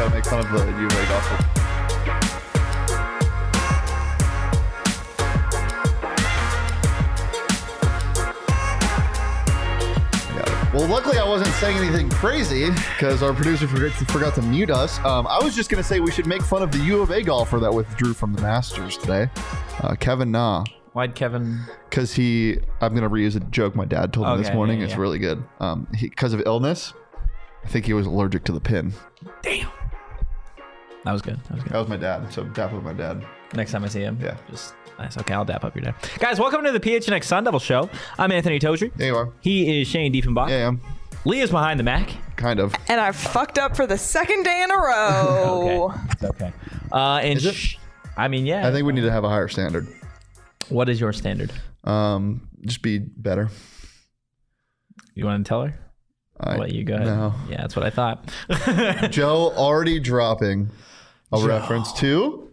Gotta make fun of the U of A golfer. I got it. Well, luckily I wasn't saying anything crazy because our producer forgot to, forgot to mute us. Um, I was just gonna say we should make fun of the U of A golfer that withdrew from the Masters today, uh, Kevin Na, Why'd Kevin? because he. I'm gonna reuse a joke my dad told me this morning. yeah, it's yeah. really good. Um, because of illness, I think he was allergic to the pin. Damn. That was good. That was good. That was my dad. So definitely my dad. Next time I see him, Yeah. just nice. Okay, I'll dap up your dad. Guys, welcome to the PHNX Sun Devil Show. I'm Anthony Totri. There you are. He is Shane Diefenbach. Yeah, I am. Lee is behind the Mac. Kind of. And I fucked up for the second day in a row. Okay, it's okay. Uh, and Is it? sh- I mean, yeah. I think we need to have a higher standard. What is your standard? Um, just be better. You want to tell her? I, I'll let you go ahead. No. Yeah, that's what I thought. Joe already dropping a reference to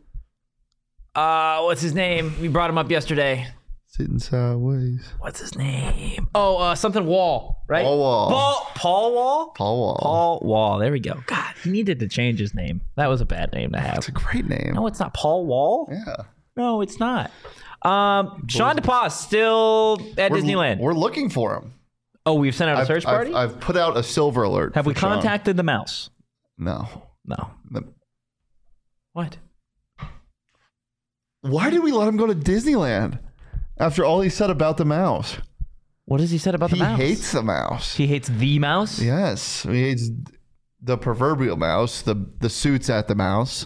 uh, what's his name? We brought him up yesterday. sitting sideways. What's his name? Oh, uh, something Wall, right? Paul Wall. Paul, Paul Wall. Paul Wall. Paul Wall. There we go. God, he needed to change his name. That was a bad name to have. It's a great name. No, it's not Paul Wall. yeah. No, it's not. Um, Sean DePass still at We're, Disneyland. We're looking for him. oh, we've sent out a I've, search I've- party. I've, put out a silver alert. Have we for Sean. contacted the mouse? No. No. The- What? Why did we let him go to Disneyland after all he said about the mouse? What has he said about the he mouse? He hates the mouse. He hates the mouse. yes, he hates the proverbial mouse, the the suits at the mouse.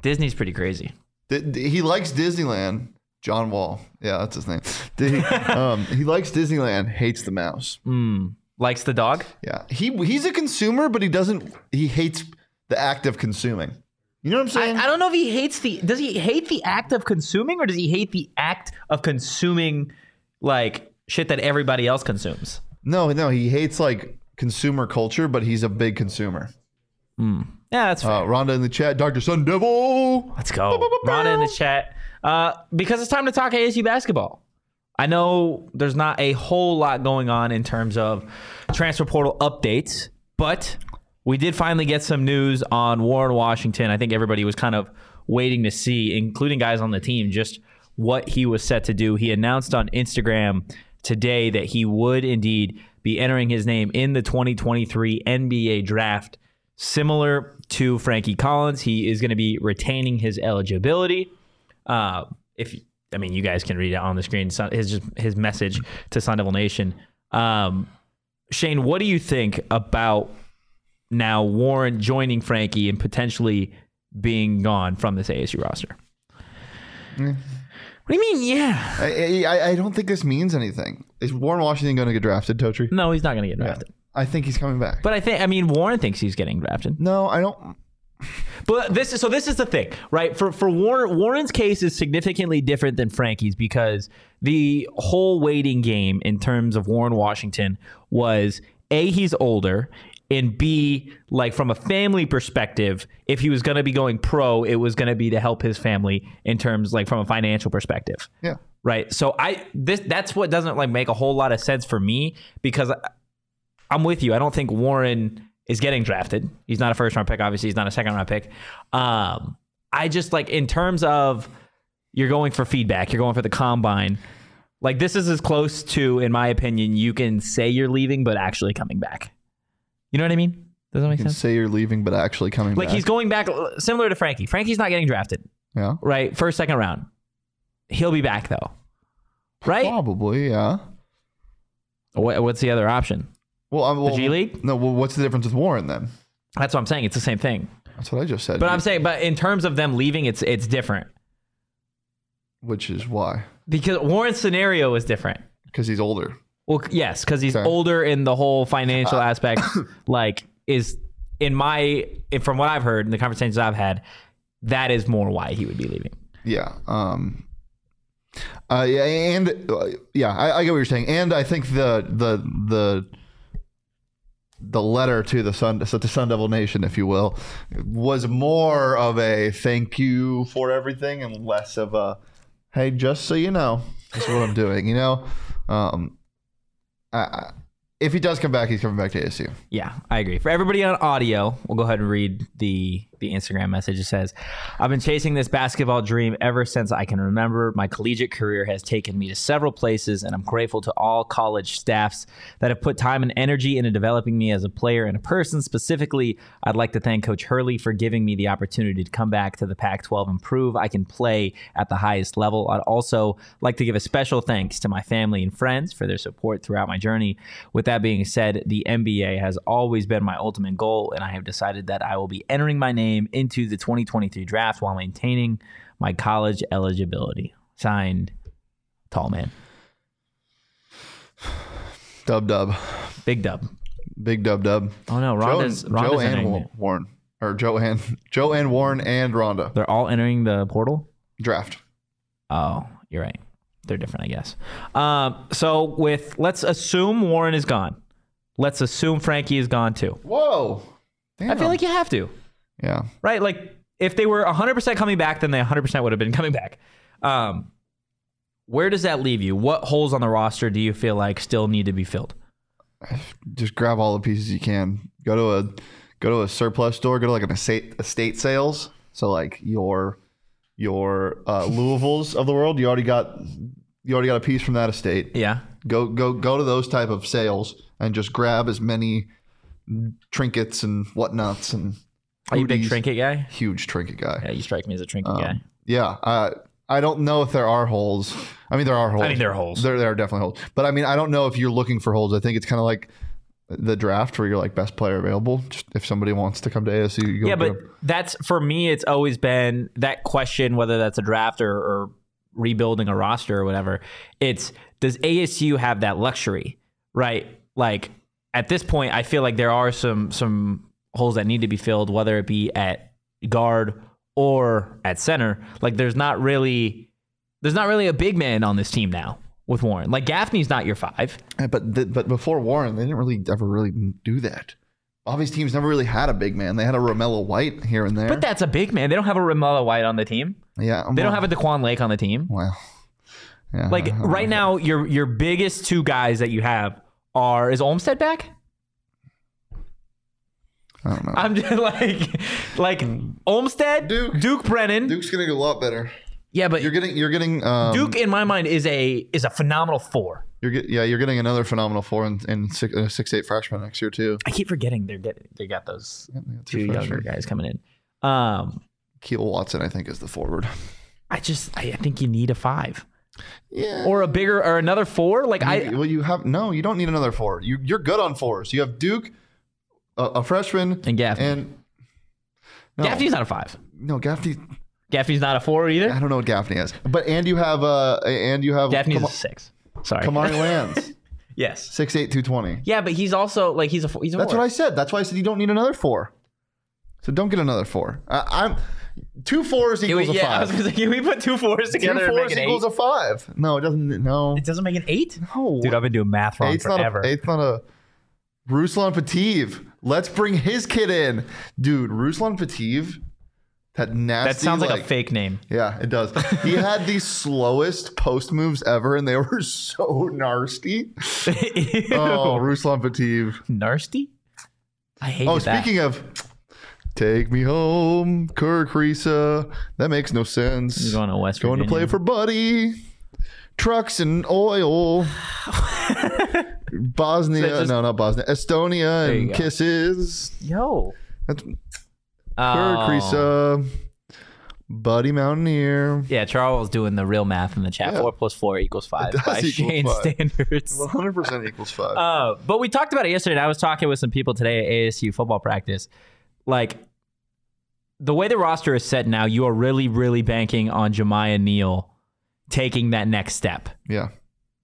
Disney's pretty crazy. Th- He likes Disneyland. John Wall. Yeah, that's his name. He, um, he likes Disneyland, hates the mouse. Mm. Likes the dog. Yeah. He he's a consumer, but he doesn't he hates the act of consuming. You know what I'm saying? I don't know if he hates the. Does he hate the act of consuming, or does he hate the act of consuming, like shit that everybody else consumes? no, no, he hates like consumer culture, but he's a big consumer. Yeah, that's fair. Uh, Rhonda in the chat, Dr. Sun Devil. Let's go. Rhonda in the chat. Uh, because it's time to talk ASU basketball. I know there's not a whole lot going on in terms of transfer portal updates, but we did finally get some news on Warren Washington. I think everybody was kind of waiting to see, including guys on the team, just what he was set to do. He announced on Instagram today that he would indeed be entering his name in the 2023 NBA draft. Similar to Frankie Collins, he is going to be retaining his eligibility. Uh, if I mean, you guys can read it on the screen. His his message to Sun Devil Nation. Um, Shane, what do you think about now Warren joining Frankie and potentially being gone from this ASU roster? What do you mean? Yeah. I, I, I don't think this means anything. Is Warren Washington going to get drafted, Totri? No, he's not going to get drafted. I think he's coming back. But I think I mean Warren thinks he's getting drafted. no, I don't. But this is so this is the thing, right? For for Warren Warren's case is significantly different than Frankie's because the whole waiting game in terms of Warren Washington was A, he's older, and B, like from a family perspective, if he was gonna be going pro, it was gonna be to help his family in terms like from a financial perspective. Yeah. Right. So I this that's what doesn't like make a whole lot of sense for me because I, I'm with you. I don't think Warren is getting drafted. He's not a first round pick. Obviously, he's not a second round pick. Um, I just like in terms of you're going for feedback. You're going for the combine. Like this is as close to, in my opinion, you can say you're leaving, but actually coming back. You know what I mean? Does that make You can sense? say you're leaving, but actually coming back. Like back. he's going back, similar to Frankie. Frankie's not getting drafted, yeah. right? First, second round. He'll be back though, right? Probably, yeah. What, what's the other option? Well, I'm, well, G League? No, well, what's the difference with Warren then? That's what I'm saying. It's the same thing. That's what I just said. But I'm saying, but in terms of them leaving, it's it's different which is why because Warren's scenario is different. because he's older. Well, yes, because he's older in the whole financial aspect. like is in my from what I've heard in the conversations I've had, that is more why he would be leaving. Yeah. Um, uh, yeah, and uh, yeah, I, I get what you're saying, and I think the the the the letter to the Sun to Sun Devil Nation, if you will, was more of a thank you for everything and less of a hey, just so you know, this is what I'm doing. You know, um, I, if he does come back, he's coming back to ASU. Yeah, I agree. For everybody on audio, we'll go ahead and read the the Instagram message. It says, "I've been chasing this basketball dream ever since I can remember. My collegiate career has taken me to several places, and I'm grateful to all college staffs that have put time and energy into developing me as a player and a person. Specifically, I'd like to thank Coach Hurley for giving me the opportunity to come back to the Pac-12 and prove I can play at the highest level. I'd also like to give a special thanks to my family and friends for their support throughout my journey. With that being said, the NBA has always been my ultimate goal, and I have decided that I will be entering my name." Into the 2023 draft while maintaining my college eligibility. Signed, Tall Man. Dub dub. Big dub. Big dub dub. Oh no, Ronda's, Joe, Ronda's Joe and. Warren. Or Joe and Joe and Warren and Rhonda. They're all entering the portal. Draft. Oh, you're right. They're different, I guess. Um, so with let's assume Warren is gone. Let's assume Frankie is gone too. Whoa. Damn. I feel like you have to. Yeah. right? Like if they were 100% coming back, then they 100% would have been coming back. Um, where does that leave you? What holes on the roster do you feel like still need to be filled? Just grab all the pieces you can. Go to a go to a surplus store. Go to like an estate estate sales. So like your your uh, Louisville's of the world. You already got you already got a piece from that estate. Yeah. Go go go to those type of sales and just grab as many trinkets and whatnots and. Are you a big trinket guy? Huge trinket guy. Yeah, you strike me as a trinket guy. Um, yeah, uh, I don't know if there are holes. I mean, there are holes. I mean, there are holes. There, there are definitely holes. But I mean, I don't know if you're looking for holes. I think it's kind of like the draft where you're like best player available. Just if somebody wants to come to ASU, you go Yeah, But that's for me. It's always been that question, whether that's a draft or, or rebuilding a roster or whatever. It's does ASU have that luxury, right? Like at this point, I feel like there are some some holes that need to be filled, whether it be at guard or at center. Like there's not really there's not really a big man on this team now with Warren. Like Gaffney's not your five. Yeah, but th- but before Warren, they didn't really ever really do that. These teams never really had a big man. They had a Romello White here and there. But that's a big man. They don't have a Romello White on the team. yeah, They don't have a De'Quon Lake on the team. Well, yeah, Like right now, your your biggest two guys that you have are is Olmstead back? I don't know. I'm just like like Olmstead, Duke. Duke Brennan. Duke's gonna do a lot better. Yeah, but You're getting you're getting um, Duke in my mind is a is a phenomenal four. You're get, yeah, you're getting another phenomenal four in, in six, uh, six eight freshman next year too. I keep forgetting they're getting they got those Yeah, they got two two younger freshmen. guys coming in. Um, Keel Watson, I think, is the forward. I just I, I think you need a five Yeah. or a bigger or another four. Like I well, you have no. You don't need another four. You you're good on fours. You have Duke, a, a freshman, and Gaffney. and no, Gaffney's not a five. no Gaffney. Gaffney's not a four either. I don't know what Gaffney is, but and you have uh and you have Gaffney's Kam- a six. Sorry. Kamari Lands, yes. six eight two twenty. Yeah, but he's also like he's a four- he's a That's four. what I said. That's why I said you don't need another four. So don't get another four. I, I'm two fours Can we- equals a yeah, I was five. gonna say, can we put two fours Two together and make an equals eight? a five. No, it doesn't. No, it doesn't make an eight? no. Dude, I've been doing math wrong Eight's not forever. a. Eight's not a. Ruslan Pateev. Let's bring his kid in, dude. Ruslan Pateev. That nasty. that sounds like, a fake name. Yeah, it does. He had the slowest post moves ever, and they were so nasty. Oh, Ruslan Pateev. Nasty? I hate Oh, that. Oh, speaking of, take me home, Kerr Kriisa. That makes no sense. He's going to West Going to play for Buddy. Trucks and oil. Bosnia, just- no, not Bosnia. Estonia and go. kisses. Yo. That's Oh. Buddy Mountaineer. Yeah, Charles doing the real math in the chat. Yeah. Four plus four equals five by equal Shane five. standards. 100% equals five. Uh, but we talked about it yesterday. And I was talking with some people today at ASU football practice. Like the way the roster is set now, you are really, really banking on Jamiya Neal taking that next step. yeah.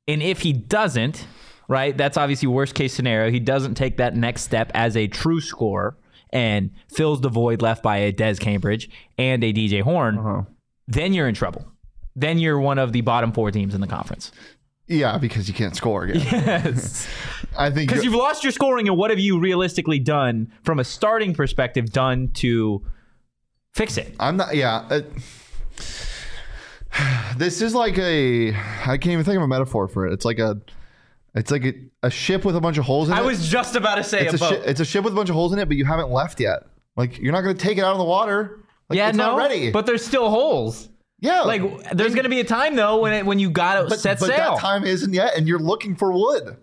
And if he doesn't, right? That's obviously worst case scenario. He doesn't take that next step as a true scorer and fills the void left by a Des Cambridge and a DJ Horne. Then you're in trouble. Then you're one of the bottom four teams in the conference. Yeah, because you can't score again. Yes. I think Because you've lost your scoring, and what have you realistically done from a starting perspective done to fix it? I'm not. Yeah. uh, this is like a. I can't even think of a metaphor for it. It's like a. It's like a, a ship with a bunch of holes in it. I was just about to say It's a a, boat. shi- it's a ship with a bunch of holes in it, but you haven't left yet. Like you're not going to take it out of the water. Like, yeah, it's no, not ready. but there's still holes. yeah, Like there's gonna be a time though when it, when you gotta but, set but sail. that time isn't yet, and you're looking for wood.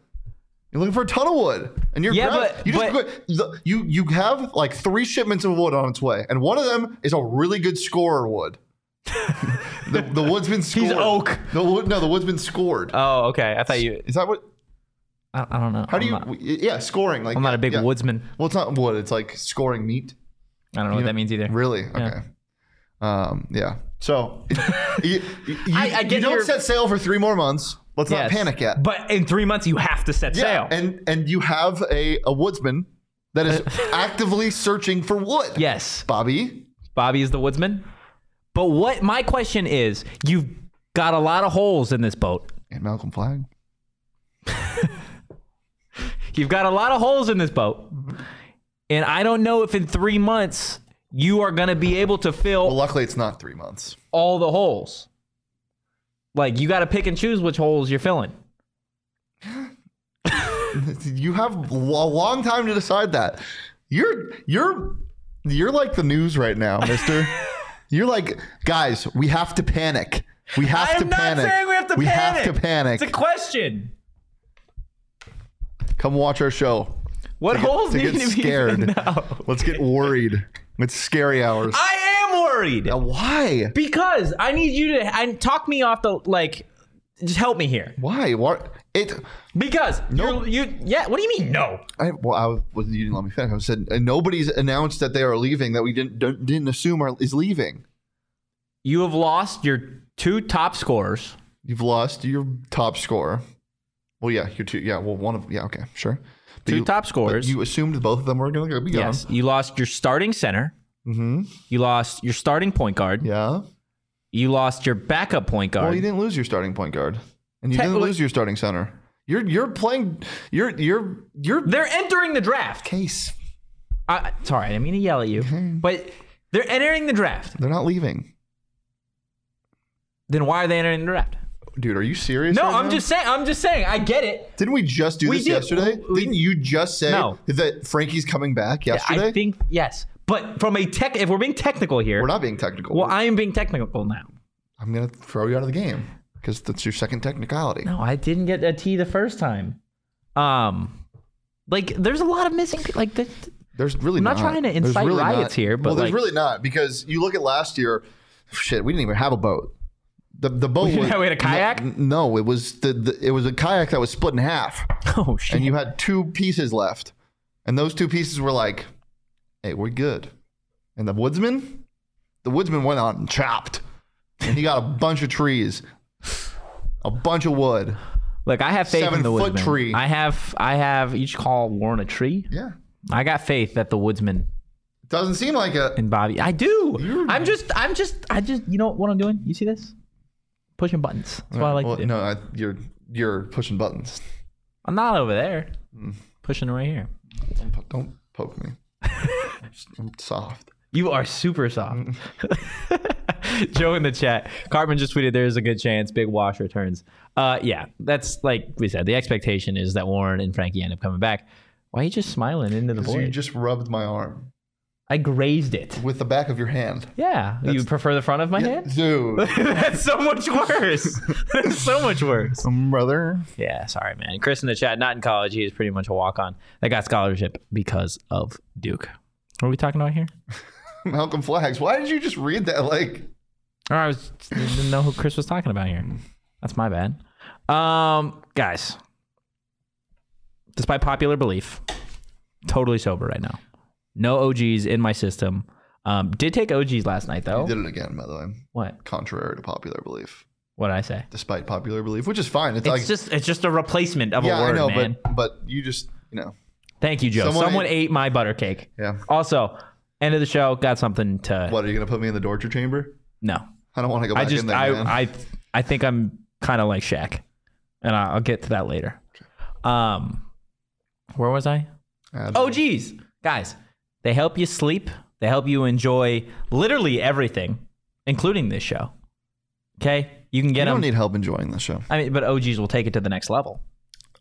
You're looking for a ton of wood, and you're Yeah, grab- but- you just but- you you have like three shipments of wood on its way, and one of them is a really good scorer wood. the, the wood's been scored. oak. The wood, no, the wood's been scored. oh, okay. I thought you. is that what? I, I don't know. How do I'm you? Not, yeah, scoring. Like I'm not a big yeah. woodsman. Well, it's not wood. It's like scoring meat. I don't know what that means either. Really? Okay. Yeah. Um, yeah. So you, you, I- I you get don't your- set sail for three more months. Let's Yes. not panic yet. But in three months you have to set yeah, sail. and and you have a, a woodsman that is actively searching for wood. yes, Bobby. Bobby is the woodsman. But what my question is, you've got a lot of holes in this boat. And Malcolm Flag. You've got a lot of holes in this boat. And I don't know if in three months you are going to be able to fill Well, luckily it's not three months. all the holes. Like you got to pick and choose which holes you're filling. You have a long time to decide that. You're you're you're like the news right now, Mister. you're like, guys, we have to panic. We have I to panic. saying we have to we panic. have to panic. It's a question. Come watch our show. What To get- holes to need get to be scared. No. Let's get worried. It's scary hours. I am worried Now, why? because I need you to I, talk me off the like. Just help me here Why? What? It. because No. you're, yeah. What do you mean no? I, well, I was. You didn't let me finish. I said nobody's announced that they are leaving. That we didn't didn't assume are, is leaving. You have lost your two top scorers. You've lost your top scorer. Well, yeah, your two. Yeah, well, one of. Yeah, okay, sure. But Two you- top but scorers. You assumed both of them were going to be gone. Yes, you lost your starting center. Mm-hmm. You lost your starting point guard. Yeah. You lost your backup point guard. Well, you didn't lose your starting point guard, and you didn't lose your starting center. You're you're playing. You're you're you're They're entering the draft. case. I, sorry, I didn't mean to yell at you, but they're entering the draft. They're not leaving. Then why are they entering the draft? Dude, are you serious? No, right I'm now? just saying. I'm just saying. I get it. Didn't we just do We this did. yesterday? We- Didn't you just say No. that Frankie's coming back yesterday? I think yes, but from a tech, if we're being technical here, We're not being technical. well, I am being technical now. I'm gonna throw you out of the game because that's your second technicality. No, I didn't get a T the first time. Um, like there's a lot of missing. Like the, There's really I'm not trying to There's incite riots here, but, well, there's like- really not because you look at last year. Shit, we didn't even have a boat. The the boat We was, had- we had a kayak? No, no, it was the, the it was a kayak that was split in half, oh shit. and you had two pieces left, and those two pieces were like, "Hey, we're good." And the woodsman, the woodsman went out and chopped, and he got a bunch of trees, a bunch of wood. Look, I have faith in the woodsman. tree. I have, I have each call worn a tree. Yeah, I got faith that the woodsman doesn't seem like it. and Bobby. I do. I'm just, I'm just, I just, you know what I'm doing? You see this? Pushing buttons. That's what I like well, to do. No, I, you're you're pushing buttons. I'm not over there. Mm. Pushing right here. Don't, po- don't poke me. I'm soft. You are super soft. Mm. Joe in the chat. Karpman just tweeted there is a good chance Big Wash returns. Uh, yeah, that's like we said. The expectation is that Warren and Frankie end up coming back. Why are you just smiling into the So you just rubbed my arm I grazed it. with the back of your hand. Yeah. you prefer the front of my hand? Dude. That's so much worse. That's so much worse. Brother. Yeah, sorry, man. Chris in the chat, not in college. He is pretty much a walk on. That got scholarship because of Duke. What are we talking about here? Malcolm Flags. Why did you just read that? Like, Or I was didn't know who Chris was talking about here. That's my bad. Um, guys, despite popular belief, totally sober right now. No OGs in my system. Um, did take OGs last night though. you did it again, by the way. What? Contrary to popular belief. What did I say? despite popular belief, which is fine. It's, It's like just it's just a replacement of yeah, a word, I know, man. but but you just you know Thank you, Joe. Someone Someone, ate- ate my butter cake. yeah. Also, end of the show. Got something to What are you gonna put me in the torture chamber? no. I don't want to go I back just in there. I man. I I think I'm kind of like Shaq, and I- I'll get to that later. Um, where was I? Uh, Oh, geez, guys, they help you sleep. They help you enjoy literally everything, including this show. Okay, you can get. Them. You don't them. need help enjoying this show. I mean, but OGs will take it to the next level.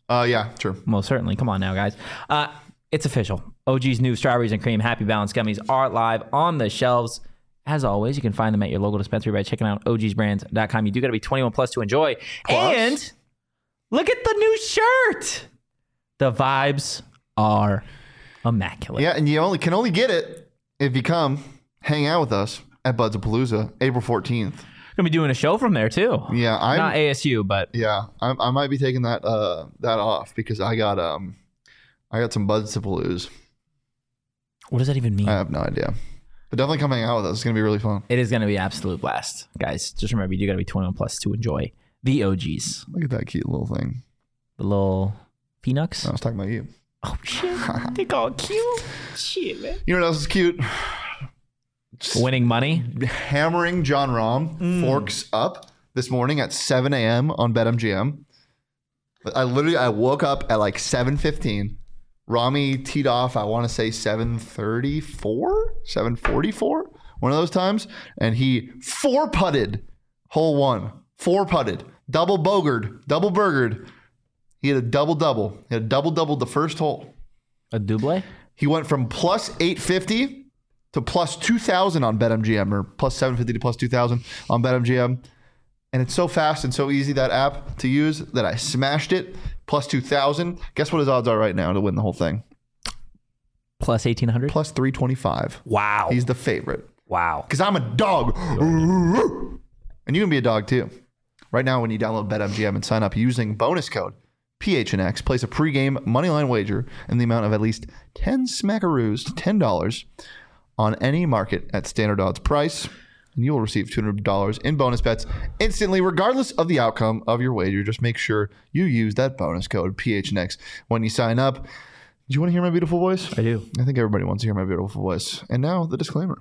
Uh, yeah, true. Most certainly. Come on now, guys. Uh, it's official. OG's new strawberries and cream Happy Balance gummies are live on the shelves. As always, you can find them at your local dispensary by checking out ogsbrands.com. You do got to be 21 plus to enjoy. Plus. And look at the new shirt. The vibes are immaculate. Yeah, and you only can only get it if you come hang out with us at Buds of Palooza, April fourteenth. Gonna be doing a show from there too. Yeah, I'm Not ASU, but yeah, I, I might be taking that uh that off because I got um I got some Buds to Palooza. what does that even mean? I have no idea, but definitely come hang out with us. It's gonna be really fun. it is gonna be absolute blast, guys. Just remember, you do gotta be 21 plus to enjoy the OGs. Look at that cute little thing. The little Phoenix. I was talking about you. Oh shit! they all cute. Shit, man. You know what else is cute? Winning money. Hammering Jon Rahm mm. forks up this morning at 7 a.m. on BetMGM. I literally I woke up at like 7:15. Rami teed off. I want to say 7:34, 7:44, one of those times, and he four putted hole one, four putted, double bogered, double burgered. He had a double double. He had a double double the first hole. A double. He went from plus 850 to plus 2000 on BetMGM or plus 750 to plus 2000 on BetMGM. And it's so fast and so easy, that app to use, that I smashed it. Plus 2000. Guess what his odds are right now to win the whole thing? Plus 1800. Plus 325. Wow. He's the favorite. wow. Because I'm a dog. And you can be a dog too. Right now, when you download BetMGM and sign up using bonus code PHNX, place a pregame moneyline wager in the amount of at least 10 smackaroos to $10 on any market at standard odds price. And you will receive $200 in bonus bets instantly, regardless of the outcome of your wager. Just make sure you use that bonus code PHNX when you sign up. Do you want to hear my beautiful voice? I do. I think everybody wants to hear my beautiful voice. And now the disclaimer.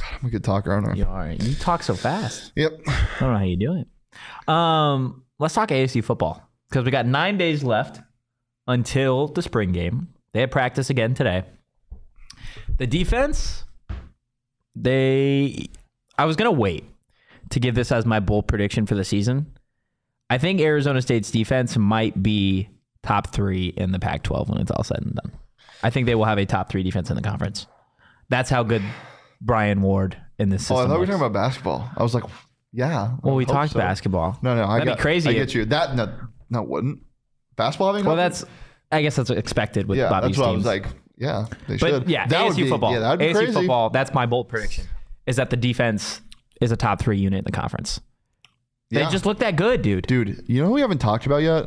God, I'm a good talker, aren't I? You are. You talk so fast. Yep. I don't know how you do it. Um, let's talk ASU football because we got nine days left until the spring game. They have practice again today. The defense, they. I was gonna wait to give this as my bold prediction for the season. I think Arizona State's defense might be top three in the Pac-12 when it's all said and done. I think they will have a top three defense in the conference. That's how good Brian Ward in this system. Oh, I thought we were talking about basketball. I was like, yeah. Well, I we hope talked so. basketball. No, no, I That'd be got crazy I get you. That no, no, wouldn't basketball having? Well, conference? that's I guess that's expected with yeah. Bobby's That's what I teams. was like. Yeah, they but should. yeah, that ASU would be, football. Yeah, that'd be ASU crazy. football. That's my bold prediction. Is that the defense is a top three unit in the conference? They Yeah. just look that good, dude. dude. You know who we haven't talked about yet?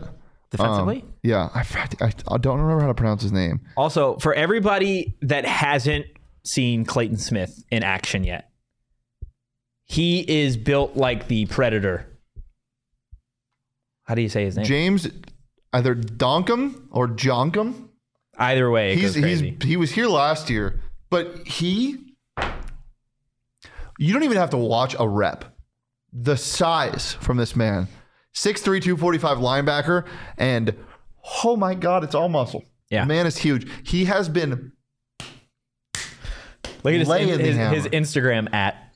Defensively. Um, yeah, I, I, I don't remember how to pronounce his name. Also, for everybody that hasn't seen Clayton Smith in action yet, he is built like the Predator. How do you say his name? James, either Donkum or Jonkum. Either way, He's he's he was here last year, but he. You don't even have to watch a rep. The size from this man, 6'3", 245 linebacker, and oh my god, it's all muscle. Yeah. The man is huge. He has been Look at his, his, his Instagram at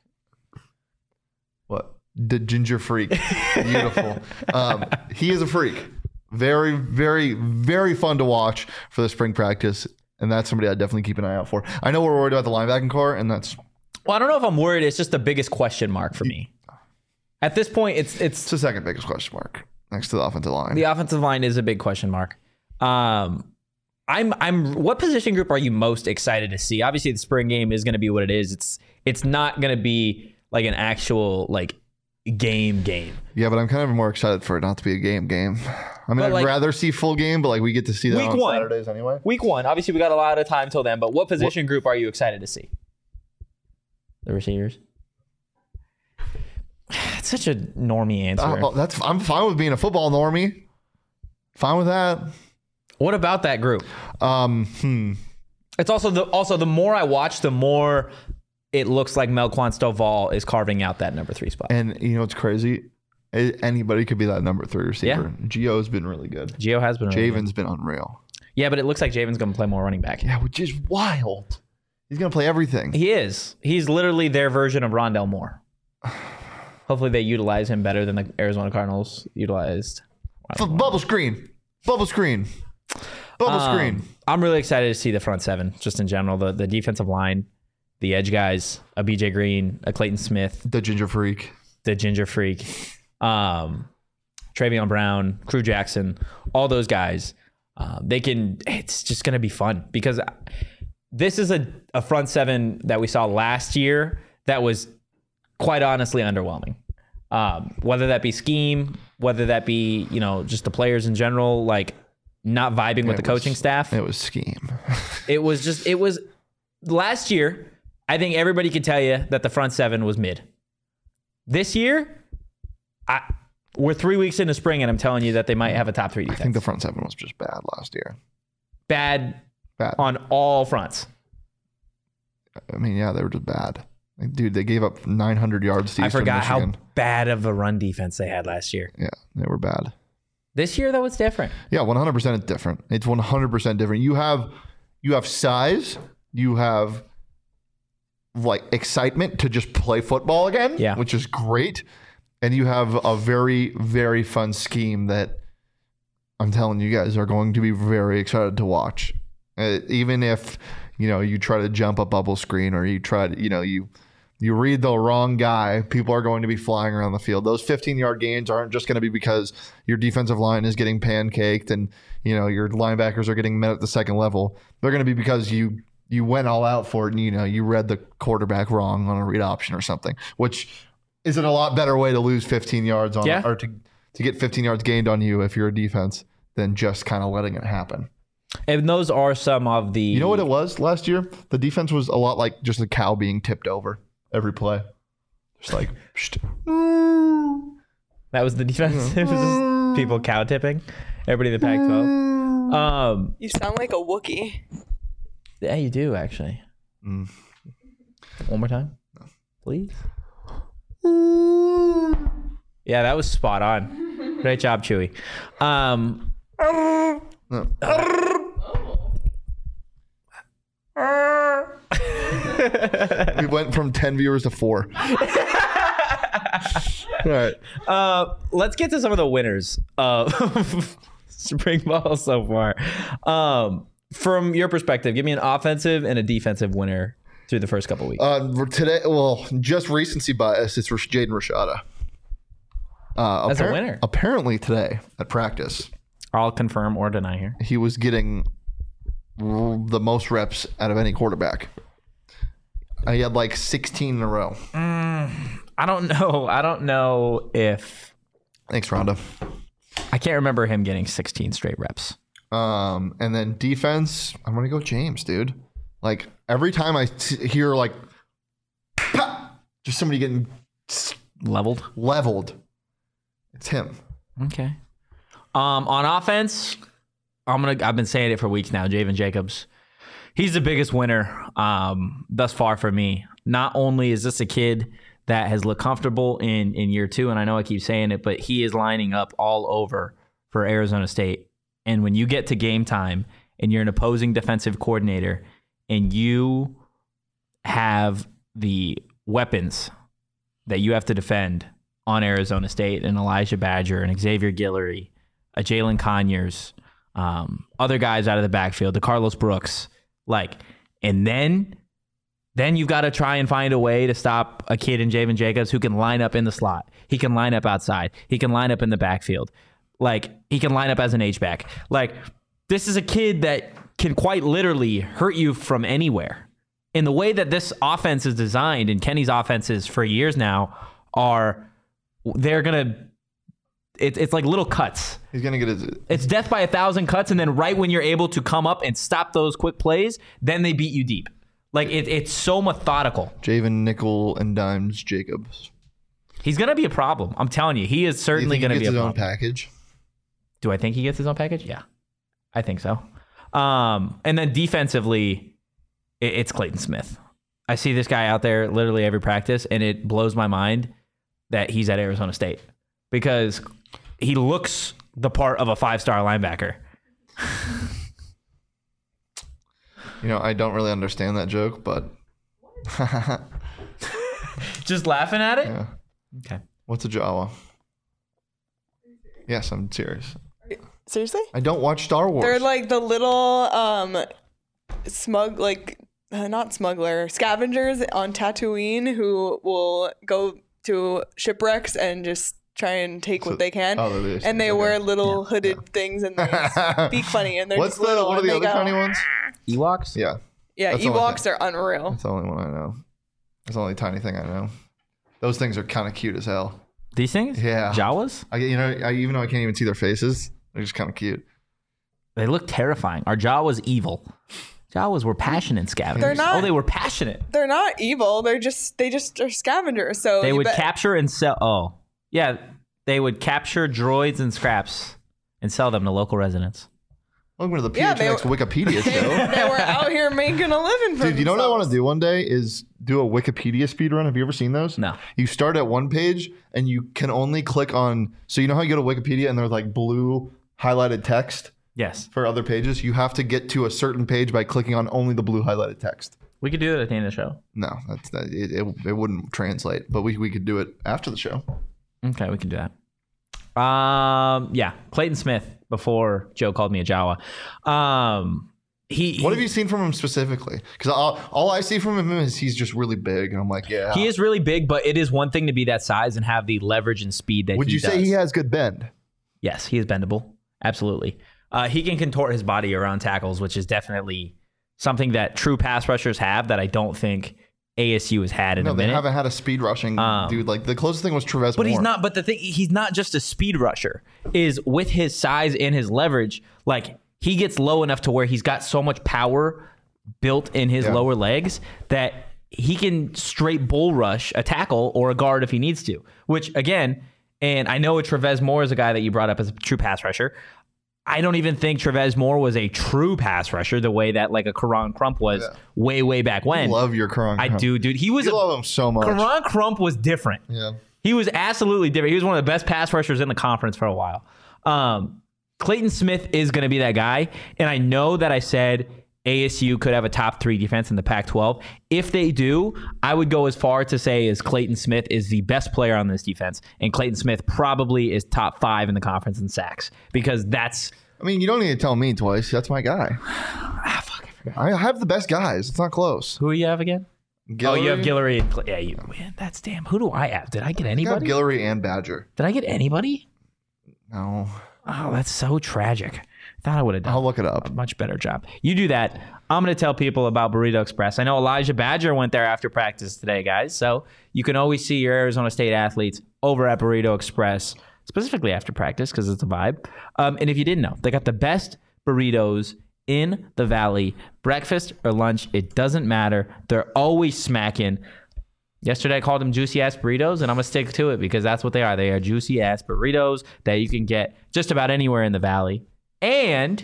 what the ginger freak. Beautiful. um, he is a freak. Very, very, very fun to watch for the spring practice, and that's somebody I definitely keep an eye out for. I know we're worried about the linebacking core, and that's Well, I don't know if I'm worried. It's just the biggest question mark for me. At this point, it's it's It's the second biggest question mark next to the offensive line. the offensive line is a big question mark. Um, I'm I'm. What position group are you most excited to see? Obviously, the spring game is going to be what it is. It's it's not going to be like an actual like game game. Yeah, but I'm kind of more excited for it not to be a game game. I mean, I'd like- rather see full game, but like we get to see that Week on one. Saturdays anyway. Week one, obviously, we got a lot of time till then. But what position group are you excited to see? The receivers. It's such a normie answer. Uh, that's I'm fine with being a football normie. Fine with that. What about that group? Um, hmm. It's also the also the more I watch, the more it looks like Melquan Stovall is carving out that number three spot. And you know what's crazy? Anybody could be that number three receiver. Gio's been really good. Gio has been really good. Javen's been unreal. Yeah, but it looks like Javen's going to play more running back. Yeah, which is wild. He's gonna play everything. He is. He's literally their version of Rondale Moore. Hopefully, they utilize him better than the Arizona Cardinals utilized. Bubble screen. Bubble screen. Bubble Um, screen. I'm really excited to see the front seven, just in general. The the defensive line, the edge guys, a BJ Green, a Clayton Smith, The ginger freak. the Ginger Freak, um, Travion Brown, Crew Jackson, all those guys. Uh, they can. It's just going to be fun because this is a, a front seven that we saw last year that was quite honestly underwhelming. Um, whether that be scheme, whether that be you know just the players in general, like not vibing with the was- coaching staff. It was scheme. It was just it was last year. I think everybody could tell you that the front seven was mid. This year, I we're three weeks into spring, and I'm telling you that they might have a top three defense. I think the front seven was just bad last year. Bad Bad. on all fronts. I mean, yeah, they were just bad. Like, dude, they gave up 900 yards to I Eastern forgot Michigan. how bad of a run defense they had last year. Yeah, they were bad. This year, though, it's different. Yeah, 100% it's different. It's 100% different. You have you have size, you have like excitement to just play football again, Yeah. which is great. And you have a very very fun scheme that I'm telling you guys are going to be very excited to watch. Uh, even if, you know, you try to jump a bubble screen or you try to, you know, you you read the wrong guy, people are going to be flying around the field. Those 15 yard gains aren't just going to be because your defensive line is getting pancaked and you know your linebackers are getting met at the second level. They're going to be because you you went all out for it and you know you read the quarterback wrong on a read option or something, which isn't a lot better way to lose 15 yards on Yeah. or to to get 15 yards gained on you if you're a defense than just kind of letting it happen. And those are some of the. You know what it was last year? The defense was a lot like just a cow being tipped over every play. Just like. That was the defense. it was just people cow tipping. Everybody in the Pac-12. Um, You sound like a Wookiee. yeah, you do actually. Mm. One more time, please. Yeah, that was spot on. Great job, Chewy. Um, we went from 10 viewers to four. All right. uh, let's get to some of the winners of spring ball so far. Um, from your perspective, give me an offensive and a defensive winner through the first couple weeks. Uh, for today, well, just recency bias, it's Rash- Jaden Rashada. Uh, As a winner. Apparently today at practice, I'll confirm or deny here. he was getting r- the most reps out of any quarterback. He had like 16 in a row. I don't know. I don't know if Thanks, Rhonda. I can't remember him getting 16 straight reps. Um, and then defense, I'm gonna go James, dude. Like every time I t- hear like, "Pah!" just somebody getting Leveled. leveled, it's him. Okay. Um, on offense, I'm gonna. I've been saying it for weeks now. Javen Jacobs, he's the biggest winner um, thus far for me. Not only is this a kid that has looked comfortable in in year two, and I know I keep saying it, but he is lining up all over for Arizona State. And when you get to game time and you're an opposing defensive coordinator and you have the weapons that you have to defend on Arizona State and Elijah Badger and Xavier Guillory, a Jalin Conyers, um, other guys out of the backfield, the Carlos Brooks, like, and then then you've got to try and find a way to stop a kid in Javen Jacobs who can line up in the slot. He can line up outside. He can line up in the backfield. Like he can line up as an H back. Like this is a kid that can quite literally hurt you from anywhere. In the way that this offense is designed, and Kenny's offenses for years now are, they're gonna. It, it's like little cuts. He's gonna get his. It's death by a thousand cuts, and then right when you're able to come up and stop those quick plays, then they beat you deep. Like it, it's so methodical. Javen Nickel and Dimes Jacobs. He's gonna be a problem. I'm telling you, he is certainly think gonna gets be a his own problem. package? Do I think he gets his own package? Yeah, I think so. Um, and then defensively, it, it's Clayton Smith. I see this guy out there literally every practice, and it blows my mind that he's at Arizona State because he looks the part of a five star linebacker. You know, I don't really understand that joke, but Just laughing at it. yeah. Okay. What's a Jawa? Yes, I'm serious. Seriously? I don't watch Star Wars. They're like the little um smug like uh, not smuggler scavengers on Tatooine who will go to shipwrecks and just try and take what they can. oh, they're and they okay. wear little hooded things and they speak funny and they're What's just the little what are the other go, funny ones? Ewoks. Yeah, Yeah, That's Ewoks are unreal. that's the only one I know. That's the only tiny thing I know. Those things are kind of cute as hell. These things. Yeah. Jawas. I you know I, even though I can't even see their faces, they're just kind of cute. They look terrifying. Our Jawas evil. Jawas were passionate scavengers. They're not- Oh, they were passionate. They're not evil. They're just they just are scavengers. So They would bet- capture and sell. Oh, yeah. They would capture droids and scraps and sell them to local residents. Welcome to the Yeah, they PHNX were- Wikipedia they, show. they were out here making a living for Dude, you know what I want to do one day is do a Wikipedia speed run. Have you ever seen those? No. You start at one page and you can only click on. So you know how you go to Wikipedia and there's like blue highlighted text Yes, for other pages. You have to get to a certain page by clicking on only the blue highlighted text. we could do that at the end of the show. No, that's that. It, it, it wouldn't translate, but we we could do it after the show. Okay, we can do that. Um, yeah, Clayton Smith before Joe called me a Jawa. Um, he What have you seen from him specifically? Because all, all I see from him is he's just really big, and I'm like, yeah. he is really big, but it is one thing to be that size and have the leverage and speed that Would you say does. he has good bend? Yes, he is bendable. Absolutely. Uh, he can contort his body around tackles, which is definitely something that true pass rushers have that I don't think ASU has had in No, a they haven't had a speed rushing Um, dude. Like the closest thing was Trevez. But he's not. But the thing, he's not just a speed rusher. Is with his size and his leverage, like he gets low enough to where he's got so much power built in his Yeah. lower legs that he can straight bull rush a tackle or a guard if he needs to. Which again, and I know Trevez Moore is a guy that you brought up as a true pass rusher. I don't even think Trevez Moore was a true pass rusher the way that like a Koron Crump was Yeah. way way back when. love your Koron. I do, dude. He was You a, love him so much. Koron Crump was different. Yeah. He was absolutely different. He was one of the best pass rushers in the conference for a while. Um, Clayton Smith is going to be that guy. And I know that I said ASU could have a top three defense in the Pac 12. If they do, I would go as far to say as Clayton Smith is the best player on this defense. And Clayton Smith probably is top five in the conference in sacks because that's. I mean, you don't need to tell me twice. That's my guy. Ah, fuck, I forgot. I have the best guys. It's not close. Who do you have again? Oh, you have Guillory? And Cl- yeah, you, man, that's damn. Who do I have? Did I get I have anybody? Guillory and Badger. Did I get anybody? No, Oh, that's so tragic. Thought I would have done. I'll look it up. a much better job. You do that. I'm going to tell people about Burrito Express. I know Elijah Badger went there after practice today, guys. So you can always see your Arizona State athletes over at Burrito Express, specifically after practice because it's a vibe. Um, and if you didn't know, they got the best burritos in the valley. Breakfast or lunch, it doesn't matter. They're always smacking. Yesterday I called them juicy ass burritos, and I'm gonna stick to it because that's what they are. They are juicy ass burritos that you can get just about anywhere in the valley. And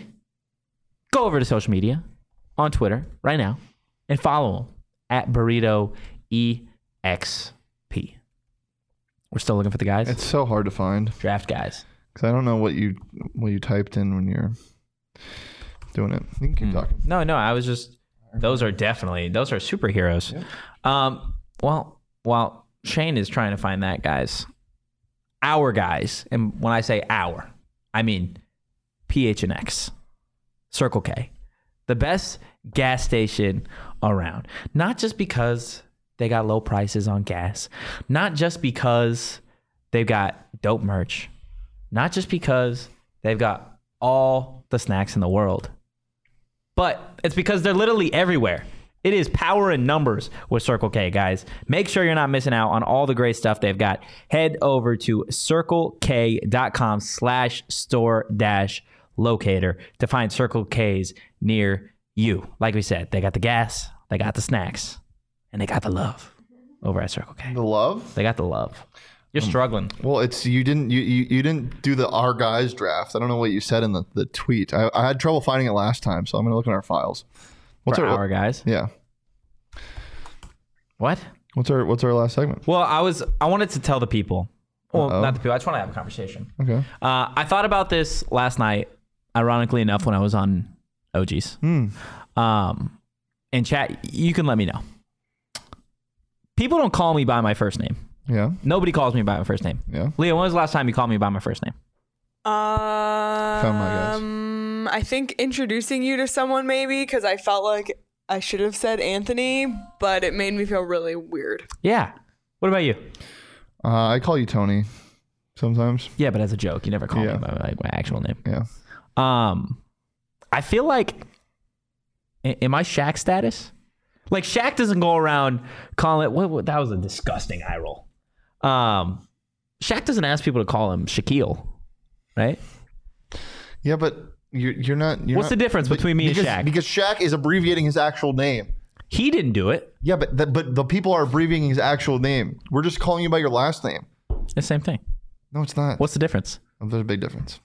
go over to social media on Twitter right now and follow them at burrito exp. We're still looking for the guys. It's so hard to find Draft guys. because I don't know what you what you typed in when you're doing it. You can keep Hmm. talking. No, no, I was just. Those are definitely those are superheroes. Um, well, while Shane is trying to find that, guys, our guys, and when I say our, I mean PHNX, Circle K, the best gas station around. Not just because they got low prices on gas, not just because they've got dope merch, not just because they've got all the snacks in the world, but it's because they're literally everywhere. It is power in numbers with Circle K, guys. Make sure you're not missing out on all the great stuff they've got. Head over to circlek.com slash store dash locator to find Circle K's near you. Like we said, they got the gas, they got the snacks, and they got the love over at Circle K. The love? They got the love. You're struggling. Well, it's you didn't you, you you didn't do the our guys draft. I don't know what you said in the, the tweet. I, I had trouble finding it last time, so I'm gonna look in our files. What's for our, our guys. yeah? What? What's our what's our last segment? Well, I was I wanted to tell the people. Well, Uh-oh. not the people. I just want to have a conversation. Okay. Uh, I thought about this last night, ironically enough, when I was on OGs. Hmm. Um, in chat, you can let me know. People don't call me by my first name. Yeah. Nobody calls me by my first name. Yeah. Leo, when was the last time you called me by my first name? Um, my. I think introducing you to someone maybe because I felt like I should have said Anthony, but it made me feel really weird. Yeah. What about you? Uh, I call you Tony sometimes. Yeah, but as a joke, you never call Yeah. me by like, my actual name. Yeah. Um, I feel like, am I Shaq status? Like Shaq doesn't go around calling it. What, what? That was a disgusting eye roll. Um, Shaq doesn't ask people to call him Shaquille, right? Yeah, but you're you're not. You're What's the difference between me and because, Shaq? Because Shaq is abbreviating his actual name. He didn't do it. Yeah, but the, but the people are abbreviating his actual name. We're just calling you by your last name. The same thing. No, it's not. What's the difference? There's a big difference.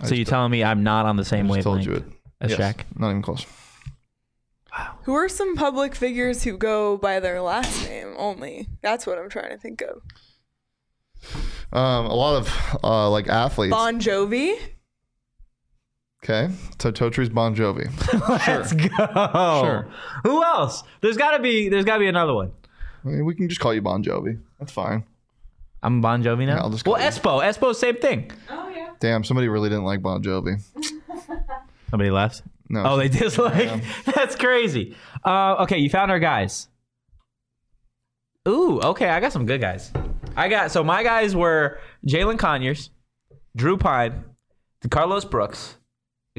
I so you just- telling me I'm not on the same I just told wavelength you it. as Yes, Shaq? Not even close. Who are some public figures who go by their last name only? That's what I'm trying to think of. Um, a lot of uh, like athletes. Bon Jovi. Okay, so Totri's Bon Jovi. Let's go. Sure. Who else? There's got to be. There's got to be another one. I mean, we can just call you Bon Jovi. That's fine. I'm Bon Jovi now. Yeah, I'll just well, you- Espo. Espo, same thing. Oh yeah. Damn, somebody really didn't like Bon Jovi. Somebody left. No. Oh, they dislike. That's crazy. Uh, okay, you found our guys. Ooh, okay. I got some good guys. I got so my guys were Jalin Conyers, Drew Pyne, Carlos Brooks,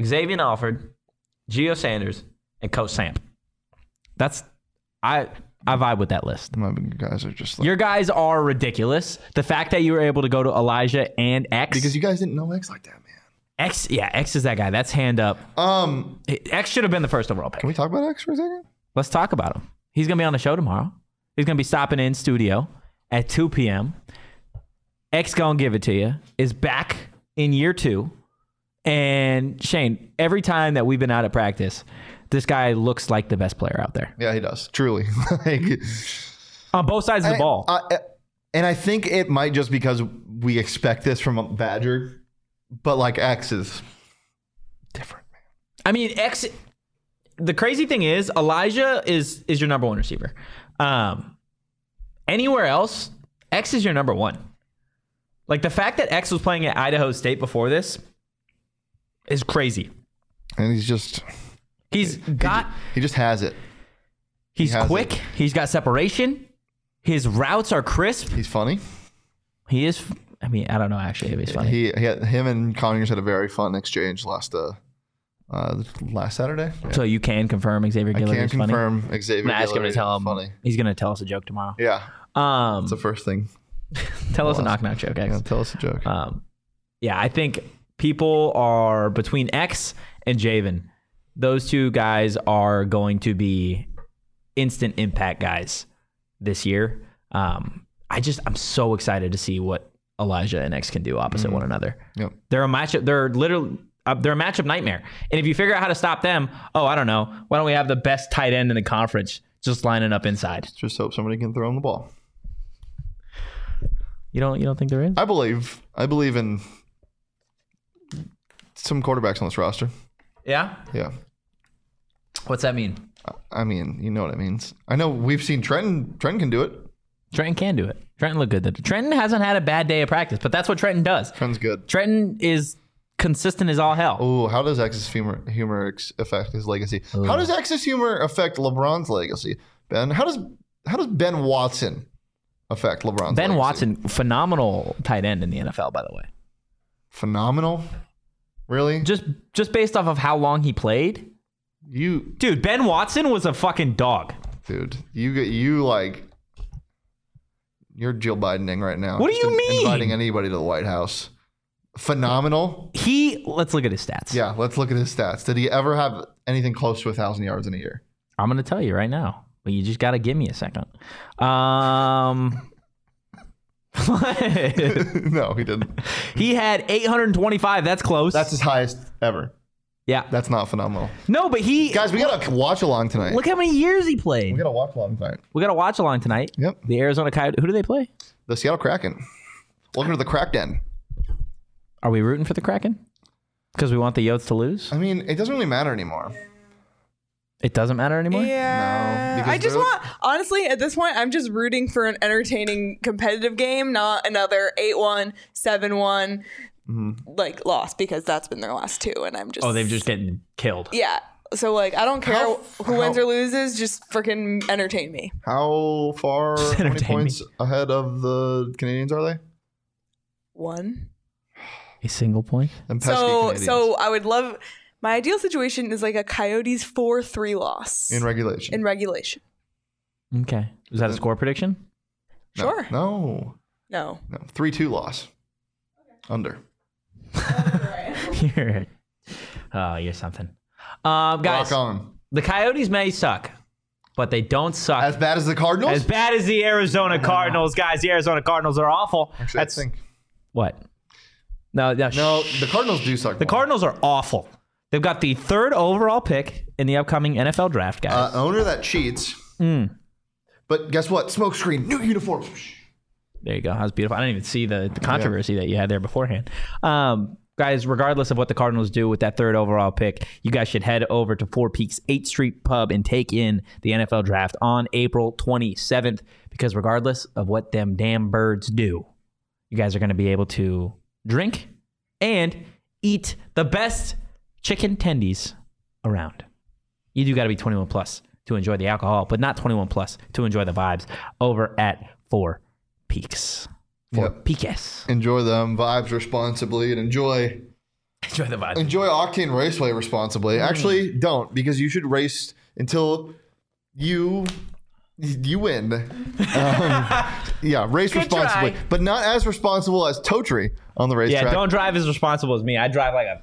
Xavier Alford, Geo Sanders, and Coach Samp. That's I I vibe with that list. My guys are just like Your guys are ridiculous. The fact that you were able to go to Elijah and X because you guys didn't know X like that, man. X yeah X is that guy. That's hand up. Um, X should have been the first overall pick. can we talk about X for a second? Let's talk about him. He's gonna be on the show tomorrow. He's gonna be stopping in studio at 2 p.m. X gonna give it to you. Is back in year two, and Shane. Every time that we've been out at practice, this guy looks like the best player out there Yeah, he does. Truly. like, on both sides of the ball. I- and I think it might just because we expect this from a Badger, but like X is different, man. I mean, X. The crazy thing is, Elijah is is your number one receiver. Um, anywhere else, X is your number one. Like the fact that X was playing at Idaho State before this is crazy. And he's just He's got he just has it. he's has quick. it. He's got separation. His routes are crisp. He's funny. He is. I mean, I don't know actually if he's funny. He, he had, him and Conyers had a very fun exchange last uh, uh last Saturday. Yeah. so you can confirm Xavier I Guillory can is funny. confirm Xavier. I'm gonna ask him to tell him. funny. He's gonna tell us a joke tomorrow. Yeah, Um, it's the first thing. tell us a I'll knock knock joke. X. Yeah, tell us a joke. Um, yeah, I think people are between X and Javen. Those two guys are going to be instant impact guys this year. Um, I just I'm so excited to see what Elijah and X can do opposite one another. Yep. They're a matchup. They're literally. Uh, they're a matchup nightmare. And if you figure out how to stop them, oh, I don't know. Why don't we have the best tight end in the conference just lining up inside? Just hope somebody can throw him the ball. You don't. You don't think there is? I believe. I believe in some quarterbacks on this roster. Yeah. Yeah. What's that mean? I mean, you know what it means. I know we've seen Trenton. Trenton can do it. Trenton can do it. Trenton looked good. Trenton hasn't had a bad day of practice, but that's what Trenton does. Trenton's good. Trenton is consistent as all hell. Ooh, how does X's humor, humor affect his legacy? How does X's humor affect LeBron's legacy? Ben, how does how does Ben Watson affect LeBron's Ben legacy? Watson, phenomenal tight end in the NFL, by the way. phenomenal. Really? Just just based off of how long he played, You dude. Ben Watson was a fucking dog. dude, you get you like you're Jill Bidening right now. What do you mean? Inviting anybody to the White House. Phenomenal. He let's look at his stats. Yeah, let's look at his stats. Did he ever have anything close to a thousand yards in a year? I'm gonna tell you right now. But you just gotta give me a second. Um, no, he didn't. he had 825. That's close. That's his highest ever. Yeah. That's not phenomenal. no, but he Guys, we got a watch along tonight. look how many years he played. we got a watch along tonight. We got to watch along tonight. Yep. The Arizona Coyote. Who do they play? The Seattle Kraken. Welcome to the Crack Den. Are we rooting for the Kraken? Because we want the Yotes to lose. I mean, it doesn't really matter anymore. It doesn't matter anymore. Yeah. because I just want, honestly, at this point, I'm just rooting for an entertaining competitive game, not another 8 1, 7 one like lost because that's been their last two. And I'm just. Oh, they've just getting killed. Yeah. So, like, I don't care How- who wins or loses, just freaking entertain me. How far, how many entertain me. points ahead of the Canadians are they? One. A single point. Pesky So, Canadians. so I would love. My ideal situation is like a Coyotes 4 3 loss in regulation. in regulation. Okay. Is that a score prediction? No, Sure. No, No. no. Three two loss. Under. you're, oh, you're something. Um, guys, Rock on. the Coyotes may suck, but they don't suck As bad as the Cardinals. as bad as the Arizona Cardinals, guys. The Arizona Cardinals are awful. Actually, I That's think what. No, no, no. shh. The Cardinals do suck. The Cardinals are awful. They've got the third overall pick in the upcoming NFL draft, guys. uh, owner that cheats. Hmm. But guess what? Smokescreen. New uniforms. There you go. That was beautiful. I didn't even see the, the controversy that you had there beforehand. Um, guys, regardless of what the Cardinals do with that third overall pick, you guys should head over to Four Peaks 8th Street Pub and take in the NFL draft on April 27th because regardless of what them damn birds do, you guys are going to be able to drink and eat the best chicken tendies around. You do got to be 21 plus to enjoy the alcohol, but not 21 plus to enjoy the vibes over at Four Peaks. Four Yep. Peaks. Enjoy them vibes responsibly and enjoy Enjoy the vibes. enjoy Octane Raceway responsibly. Mm. Actually, don't because you should race until you you win. Um, yeah, race responsibly, try. but not as responsible as Totri on the racetrack. Yeah, don't drive as responsible as me. I drive like a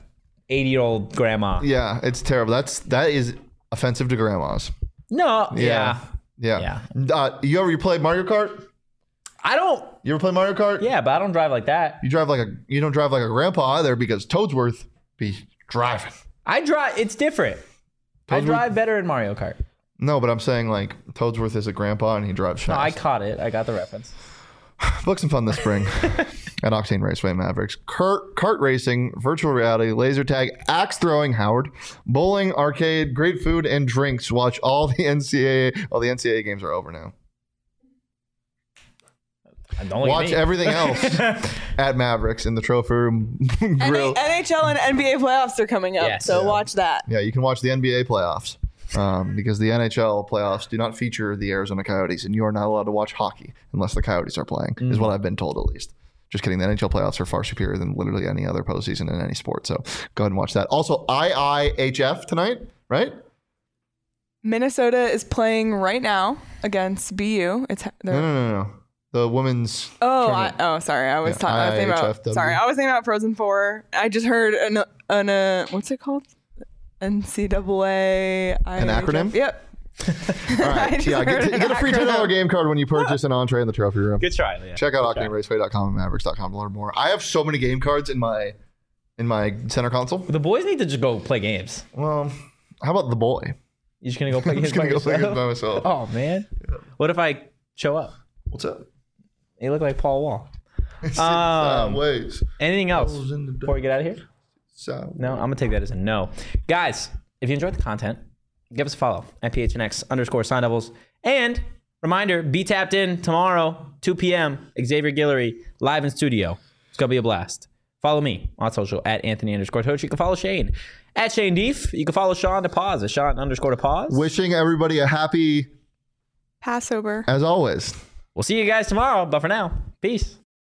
80 year old grandma. Yeah, it's terrible. That's that is offensive to grandmas. No, yeah. Yeah. Uh, you ever you play Mario Kart? I don't. You ever play Mario Kart? Yeah, but I don't drive like that. You drive like a you don't drive like a grandpa either because Toadsworth be driving. I drive. It's different. I drive better in Mario Kart. No, but I'm saying like Toadsworth is a grandpa and he drives No, I fast. caught it. I got the reference. Book some fun this spring at Octane Raceway Mavericks. Kart, kart racing, virtual reality, laser tag, axe throwing, Howard, bowling, arcade, great food and drinks. Watch all the NCAA. All the NCAA games are over now. Don't Watch everything else at Mavericks in the trophy room grill. NHL and NBA playoffs are coming up, Yes. so Yeah. watch that. Yeah, you can watch the NBA playoffs um, because the NHL playoffs do not feature the Arizona Coyotes, and you are not allowed to watch hockey unless the Coyotes are playing. Is what I've been told, at least. Just kidding. The NHL playoffs are far superior than literally any other postseason in any sport. So go ahead and watch that. Also, IIHF tonight, right? Minnesota is playing right now against BU. It's No, they're, no, no, no. The women's. oh, I, oh, sorry, I was Yeah, ta- I was thinking about sorry, I was thinking about Frozen Four. I just heard an an uh, what's it called? NCAA. An acronym? Yep. All I right. just Yeah, get, heard get a free an $10 game card when you purchase an entree in the trophy room. Good try, Leah. Check out Good try. OctaneRaceway.com and Mavericks.com to learn more. I have so many game cards in my in my center console. The boys need to just go play games. Well, how about the boy? You just gonna go play I'm games just gonna by go play yourself? games by myself. Oh man. What if I show up? What's up? You look like Paul Wall. Um, Sideways. Anything else Balls in the before we get out of here? Sideways. No, I'm gonna take that as a no. Guys, if you enjoyed the content, give us a follow at PHNX underscore Sun Devils. And reminder, be tapped in tomorrow, 2 p.m. Xavier Guillory live in studio. It's gonna be a blast. Follow me on social at Anthony underscore Toach. You can follow Shane at Shane Deef. You can follow Sean to pause at Sean underscore to pause. Wishing everybody a happy, Passover. as always. We'll see you guys tomorrow. But for now, peace.